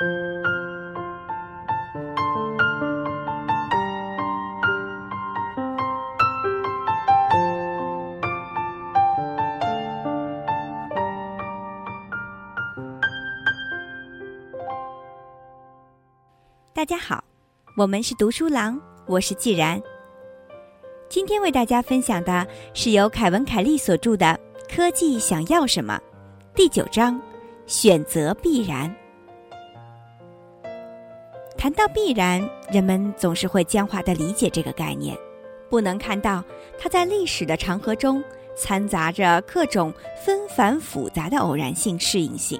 大家好，我们是读书郎，我是既然。今天为大家分享的是由凯文·凯利所著的《科技想要什么》第九章“选择必然”。谈到必然，人们总是会僵化的理解这个概念，不能看到它在历史的长河中掺杂着各种纷繁复杂的偶然性、适应性。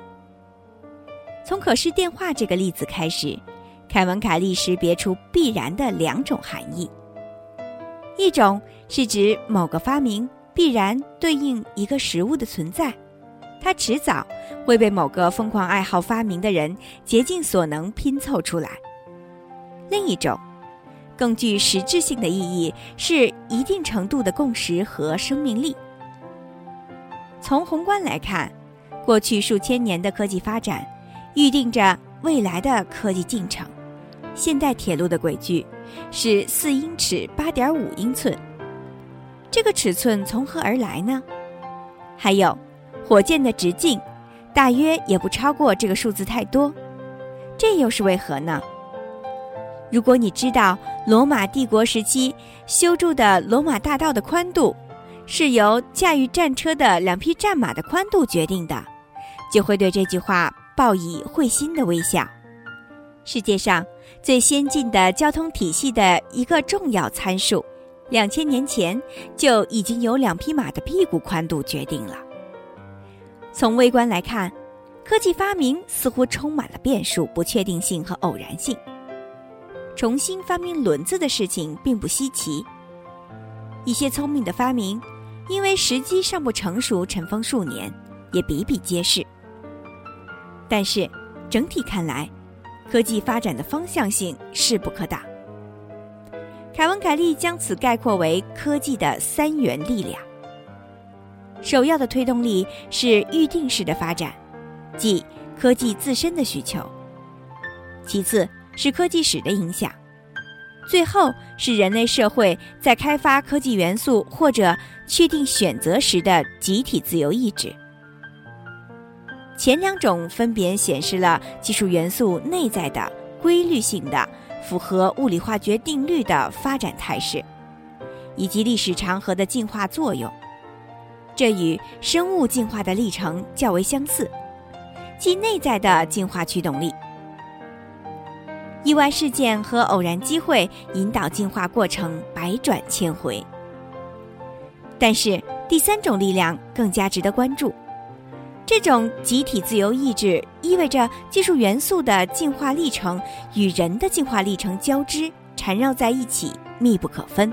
从可视电话这个例子开始。凯文·凯利识别出必然的两种含义：一种是指某个发明必然对应一个实物的存在，它迟早会被某个疯狂爱好发明的人竭尽所能拼凑出来；另一种更具实质性的意义是一定程度的共识和生命力。从宏观来看，过去数千年的科技发展预定着未来的科技进程。现代铁路的轨距是四英尺八点五英寸，这个尺寸从何而来呢？还有，火箭的直径大约也不超过这个数字太多，这又是为何呢？如果你知道罗马帝国时期修筑的罗马大道的宽度是由驾驭战车的两匹战马的宽度决定的，就会对这句话报以会心的微笑。世界上最先进的交通体系的一个重要参数，两千年前就已经由两匹马的屁股宽度决定了。从微观来看，科技发明似乎充满了变数、不确定性和偶然性。重新发明轮子的事情并不稀奇，一些聪明的发明因为时机尚不成熟，尘封数年也比比皆是。但是整体看来，科技发展的方向性势不可挡。凯文·凯利将此概括为科技的三元力量。首要的推动力是预定式的发展，即科技自身的需求；其次是科技史的影响；最后是人类社会在开发科技元素或者确定选择时的集体自由意志。前两种分别显示了技术元素内在的规律性的、符合物理化学定律的发展态势，以及历史长河的进化作用。这与生物进化的历程较为相似，即内在的进化驱动力。意外事件和偶然机会引导进化过程百转千回。但是第三种力量更加值得关注。这种集体自由意志意味着技术元素的进化历程与人的进化历程交织缠绕在一起，密不可分。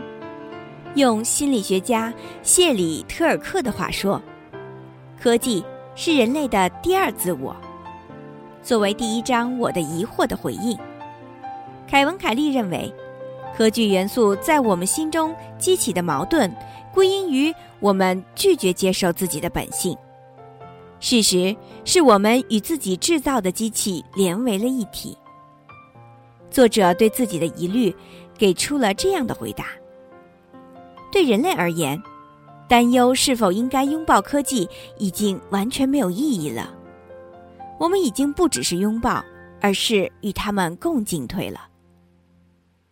用心理学家谢里特尔克的话说，科技是人类的第二自我。作为第一章我的疑惑的回应，凯文·凯利认为，科技元素在我们心中激起的矛盾，归因于我们拒绝接受自己的本性。事实是我们与自己制造的机器连为了一体。作者对自己的疑虑给出了这样的回答：对人类而言，担忧是否应该拥抱科技已经完全没有意义了。我们已经不只是拥抱，而是与他们共进退了。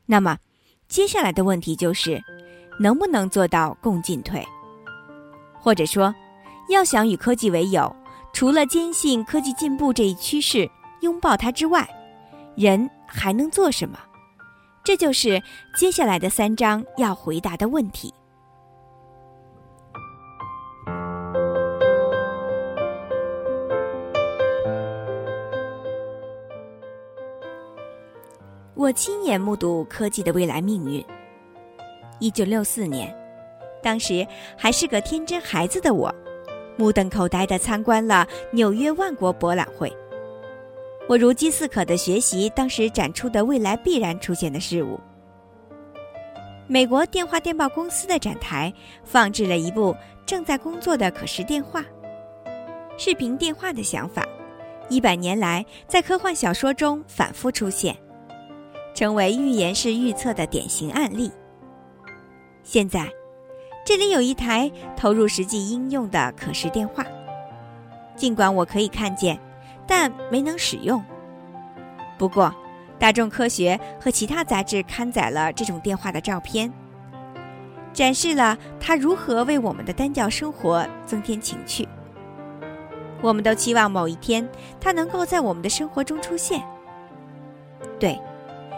那么，接下来的问题就是，能不能做到共进退？或者说？要想与科技为友，除了坚信科技进步这一趋势，拥抱它之外，人还能做什么？这就是接下来的三章要回答的问题。我亲眼目睹科技的未来命运。一九六四年，当时还是个天真孩子的我。目瞪口呆地参观了纽约万国博览会，我如饥似渴地学习当时展出的未来必然出现的事物。美国电话电报公司的展台放置了一部正在工作的可视电话，视频电话的想法，一百年来在科幻小说中反复出现，成为预言式预测的典型案例。现在，这里有一台投入实际应用的可视电话，尽管我可以看见，但没能使用。不过，大众科学和其他杂志刊载了这种电话的照片。展示了它如何为我们的单调生活增添情趣。我们都期望某一天它能够在我们的生活中出现。对，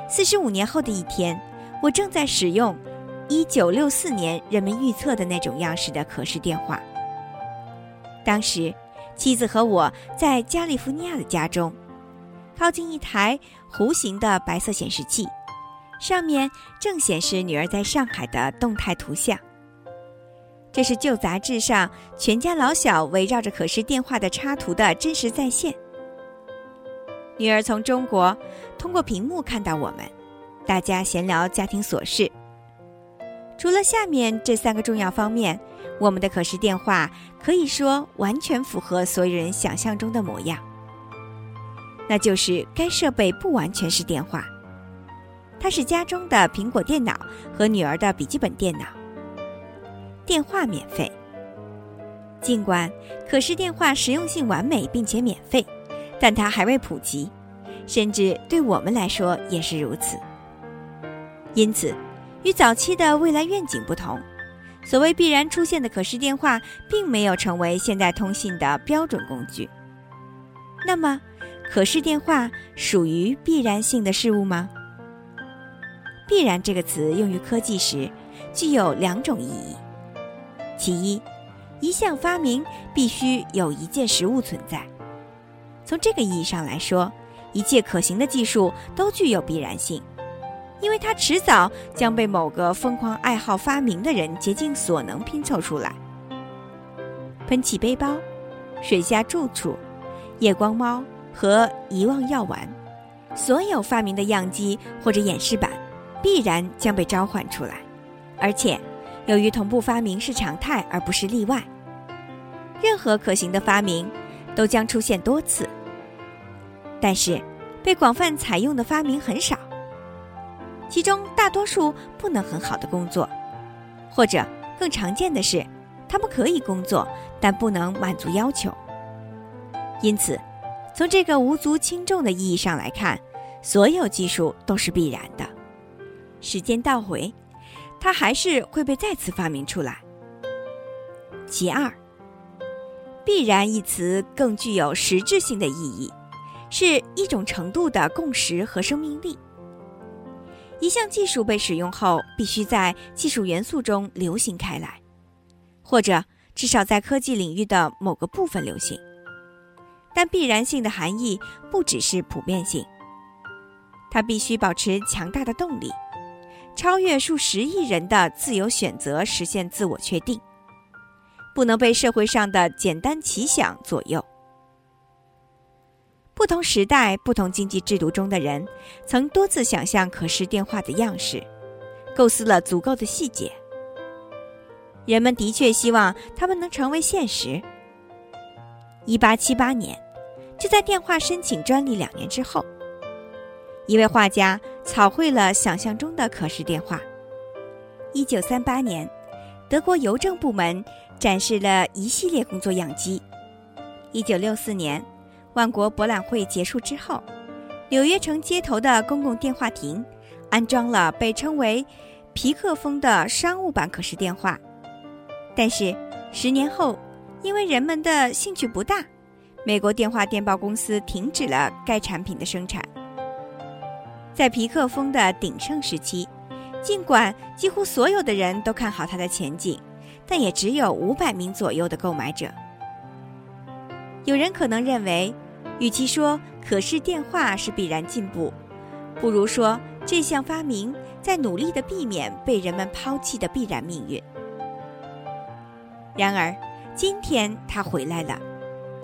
四十五年后的一天，我正在使用一九六四年人们预测的那种样式的可视电话。当时，妻子和我在加利福尼亚的家中，靠近一台弧形的白色显示器。上面正显示女儿在上海的动态图像。这是旧杂志上全家老小围绕着可视电话的插图的真实再现。女儿从中国通过屏幕看到我们，大家闲聊家庭琐事。除了下面这三个重要方面，我们的可视电话可以说完全符合所有人想象中的模样。那就是该设备不完全是电话。它是家中的苹果电脑和女儿的笔记本电脑。电话免费，尽管可视电话实用性完美并且免费，但它还未普及，甚至对我们来说也是如此。因此，与早期的未来愿景不同，所谓必然出现的可视电话并没有成为现代通信的标准工具。那么，可视电话属于必然性的事物吗？必然这个词用于科技时，具有两种意义。其一，一项发明必须有一件实物存在。从这个意义上来说，一切可行的技术都具有必然性，因为它迟早将被某个疯狂爱好发明的人竭尽所能拼凑出来。喷气背包、水下住处、夜光猫和遗忘药丸，所有发明的样机或者演示版。必然将被召唤出来，而且，由于同步发明是常态而不是例外，任何可行的发明都将出现多次。但是，被广泛采用的发明很少，其中大多数不能很好的工作，或者更常见的是，他们可以工作，但不能满足要求。因此，从这个无足轻重的意义上来看，所有技术都是必然的。时间倒回，它还是会被再次发明出来。其二，“必然”一词更具有实质性的意义，是一种程度的共识和生命力。一项技术被使用后，必须在技术元素中流行开来，或者至少在科技领域的某个部分流行。但必然性的含义不只是普遍性，它必须保持强大的动力。超越数十亿人的自由选择，实现自我确定，不能被社会上的简单奇想左右。不同时代、不同经济制度中的人，曾多次想象可视电话的样式，构思了足够的细节。人们的确希望他们能成为现实。一八七八年，就在电话申请专利两年之后。一位画家草绘了想象中的可视电话。一九三八年，德国邮政部门展示了一系列工作样机。一九六四年，万国博览会结束之后，纽约城街头的公共电话亭安装了被称为“皮克风”的商务版可视电话。但是，十年后，因为人们的兴趣不大，美国电话电报公司停止了该产品的生产。在皮克风的鼎盛时期，尽管几乎所有的人都看好它的前景，但也只有五百名左右的购买者。有人可能认为，与其说可视电话是必然进步，不如说这项发明在努力的避免被人们抛弃的必然命运。然而，今天它回来了，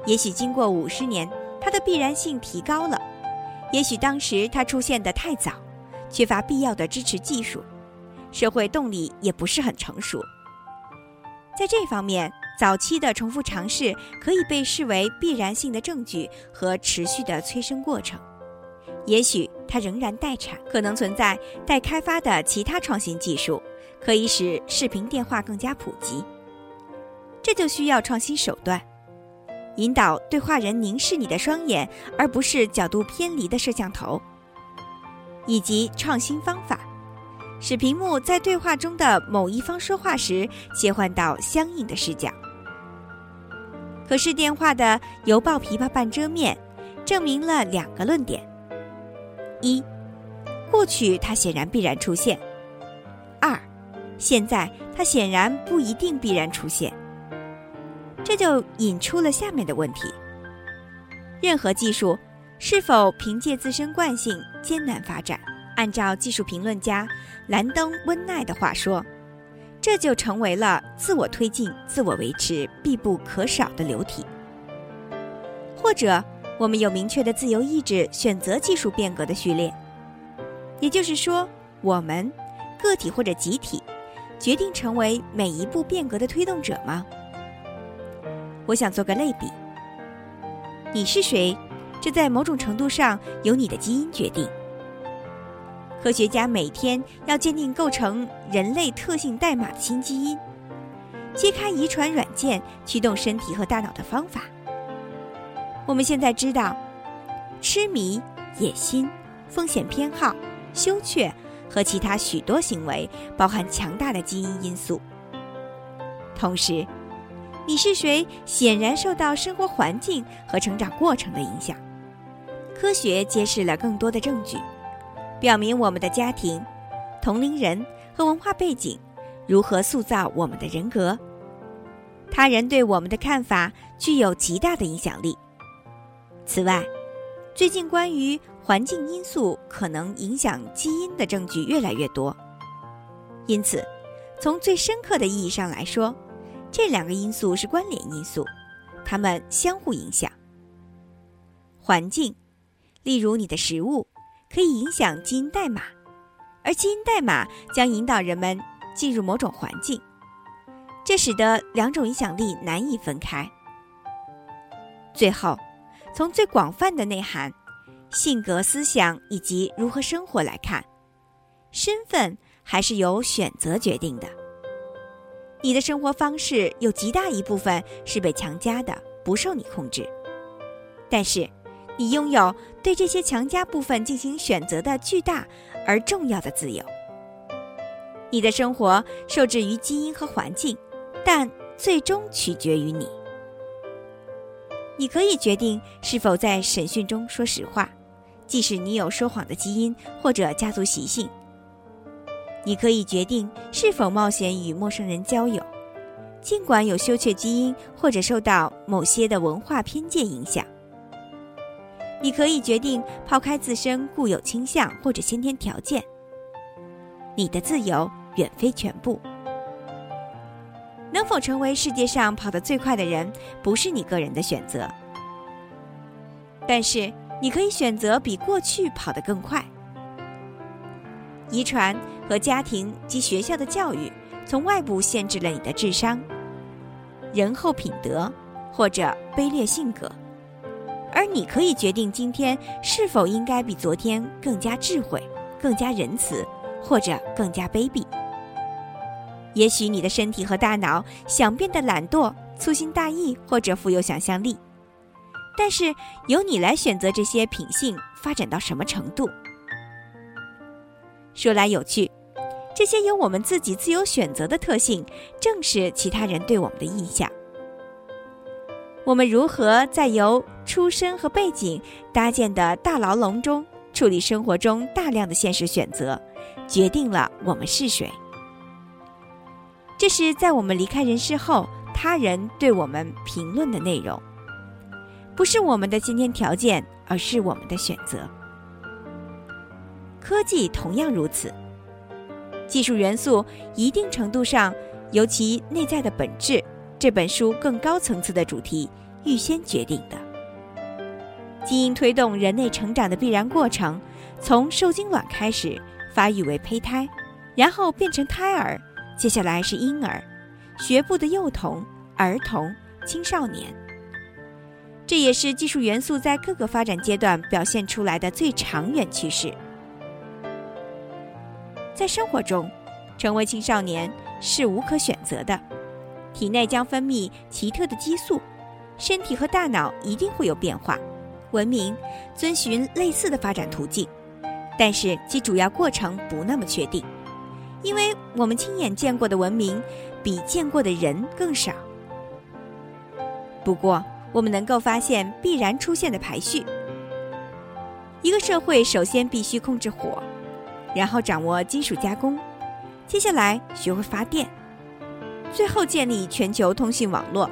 也许经过五十年，它的必然性提高了。也许当时它出现的太早，缺乏必要的支持技术，社会动力也不是很成熟。在这方面，早期的重复尝试可以被视为必然性的证据和持续的催生过程。也许它仍然待产，可能存在待开发的其他创新技术，可以使视频电话更加普及。这就需要创新手段，引导对话人凝视你的双眼，而不是角度偏离的摄像头，以及创新方法，使屏幕在对话中的某一方说话时切换到相应的视角。可是电话的犹抱琵琶半遮面，证明了两个论点：一，过去它显然必然出现；二，现在它显然不一定必然出现。这就引出了下面的问题：任何技术是否凭借自身惯性艰难发展？按照技术评论家兰登·温奈的话说，这就成为了自我推进、自我维持必不可少的流体。或者，我们有明确的自由意志选择技术变革的序列，也就是说，我们个体或者集体决定成为每一步变革的推动者吗？我想做个类比。你是谁？这在某种程度上由你的基因决定。科学家每天要鉴定构成人类特性代码的新基因，揭开遗传软件驱动身体和大脑的方法。我们现在知道，痴迷、野心、风险偏好、羞怯和其他许多行为包含强大的基因因素。同时，你是谁？显然受到生活环境和成长过程的影响。科学揭示了更多的证据，表明我们的家庭、同龄人和文化背景如何塑造我们的人格。他人对我们的看法具有极大的影响力。此外，最近关于环境因素可能影响基因的证据越来越多。因此，从最深刻的意义上来说，这两个因素是关联因素，它们相互影响。环境，例如你的食物，可以影响基因代码，而基因代码将引导人们进入某种环境，这使得两种影响力难以分开。最后，从最广泛的内涵、性格、思想以及如何生活来看，身份还是由选择决定的。你的生活方式有极大一部分是被强加的，不受你控制。但是，你拥有对这些强加部分进行选择的巨大而重要的自由。你的生活受制于基因和环境，但最终取决于你。你可以决定是否在审讯中说实话，即使你有说谎的基因或者家族习性。你可以决定是否冒险与陌生人交友，尽管有羞怯基因或者受到某些的文化偏见影响。你可以决定抛开自身固有倾向或者先天条件。你的自由远非全部。能否成为世界上跑得最快的人，不是你个人的选择，但是你可以选择比过去跑得更快。遗传和家庭及学校的教育从外部限制了你的智商、仁厚品德或者卑劣性格，而你可以决定今天是否应该比昨天更加智慧、更加仁慈或者更加卑鄙。也许你的身体和大脑想变得懒惰、粗心大意或者富有想象力，但是由你来选择这些品性发展到什么程度。说来有趣，这些由我们自己自由选择的特性，正是其他人对我们的印象。我们如何在由出身和背景搭建的大牢笼中处理生活中大量的现实选择，决定了我们是谁。这是在我们离开人世后，他人对我们评论的内容，不是我们的先天条件，而是我们的选择。科技同样如此，技术元素一定程度上由其内在的本质。这本书更高层次的主题预先决定的。基因推动人类成长的必然过程，从受精卵开始发育为胚胎，然后变成胎儿，接下来是婴儿、学步的幼童儿童、青少年。这也是技术元素在各个发展阶段表现出来的最长远趋势。在生活中，成为青少年是无可选择的，体内将分泌奇特的激素，身体和大脑一定会有变化。文明遵循类似的发展途径，但是其主要过程不那么确定，因为我们亲眼见过的文明比见过的人更少。不过，我们能够发现必然出现的排序：一个社会首先必须控制火，然后掌握金属加工，接下来学会发电，最后建立全球通信网络。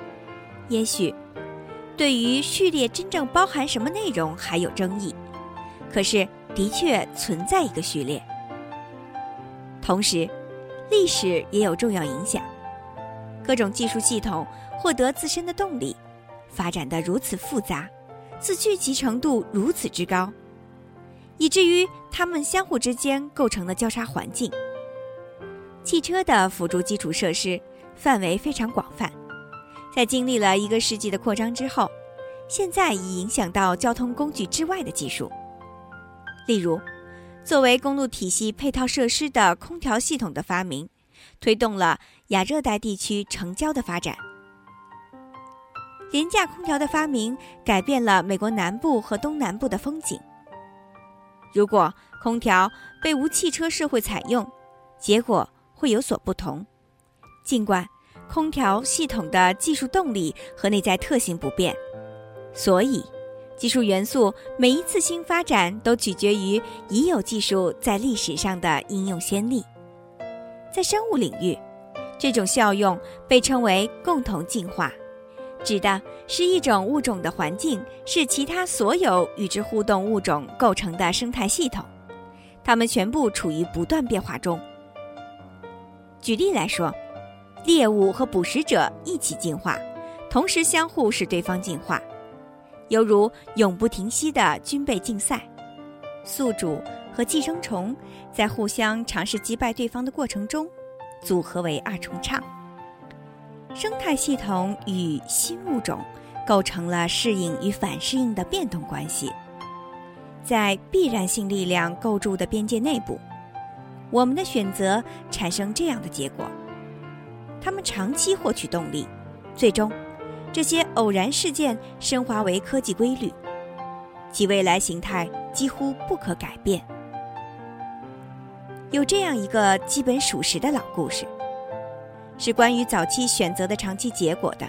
也许。对于序列真正包含什么内容还有争议，可是的确存在一个序列。同时，历史也有重要影响。各种技术系统获得自身的动力，发展的如此复杂，自聚集程度如此之高，以至于它们相互之间构成了交叉环境。汽车的辅助基础设施范围非常广泛。在经历了一个世纪的扩张之后，现在已影响到交通工具之外的技术。例如，作为公路体系配套设施的空调系统的发明，推动了亚热带地区城郊的发展。廉价空调的发明改变了美国南部和东南部的风景。如果空调被无汽车社会采用，结果会有所不同。尽管。空调系统的技术动力和内在特性不变，所以技术元素每一次新发展都取决于已有技术在历史上的应用先例。在生物领域，这种效用被称为共同进化，指的是一种物种的环境是其他所有与之互动物种构成的生态系统，它们全部处于不断变化中。举例来说。猎物和捕食者一起进化，同时相互使对方进化，犹如永不停息的军备竞赛。宿主和寄生虫在互相尝试击败对方的过程中，组合为二重唱。生态系统与新物种构成了适应与反适应的变动关系，在必然性力量构筑的边界内部，我们的选择产生这样的结果。他们长期获取动力，最终，这些偶然事件升华为科技规律，其未来形态几乎不可改变。有这样一个基本属实的老故事，是关于早期选择的长期结果的。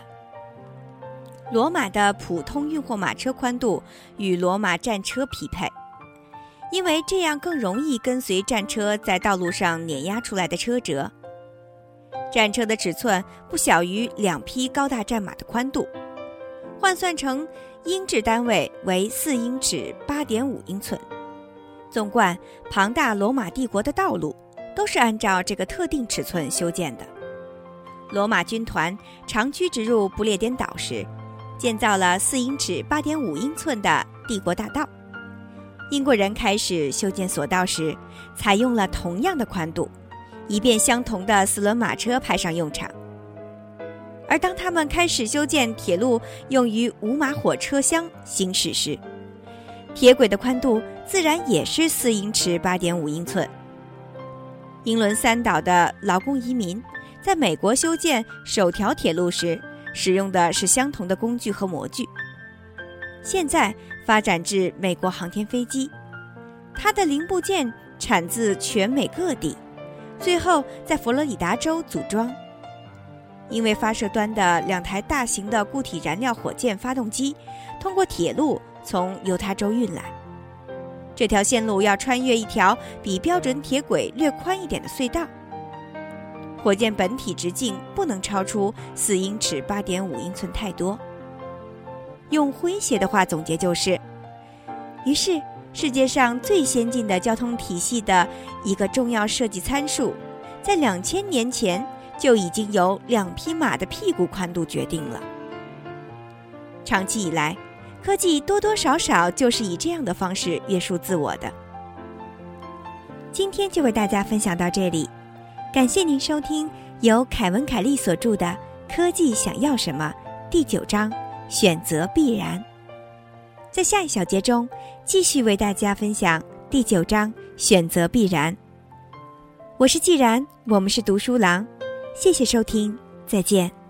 罗马的普通运货马车宽度与罗马战车匹配，因为这样更容易跟随战车在道路上碾压出来的车辙。战车的尺寸不小于两匹高大战马的宽度，换算成英制单位为四英尺八点五英寸。纵贯庞大罗马帝国的道路都是按照这个特定尺寸修建的。罗马军团长驱直入不列颠岛时，建造了四英尺八点五英寸的帝国大道。英国人开始修建索道时，采用了同样的宽度。以便相同的四轮马车派上用场。而当他们开始修建铁路用于五马火车厢行驶时，铁轨的宽度自然也是四英尺八点五英寸。英伦三岛的劳工移民在美国修建首条铁路时，使用的是相同的工具和模具。现在发展至美国航天飞机，它的零部件产自全美各地。最后，在佛罗里达州组装。因为发射端的两台大型的固体燃料火箭发动机通过铁路从犹他州运来，这条线路要穿越一条比标准铁轨略宽一点的隧道。火箭本体直径不能超出四英尺八点五英寸太多。用诙谐的话总结就是：于是。世界上最先进的交通体系的一个重要设计参数，在两千年前就已经由两匹马的屁股宽度决定了。长期以来，科技多多少少就是以这样的方式约束自我的。今天就为大家分享到这里，感谢您收听由凯文·凯利所著的《科技想要什么？第九章选择必然。在下一小节中，继续为大家分享第九章选择必然。我是既然，我们是读书郎，谢谢收听，再见。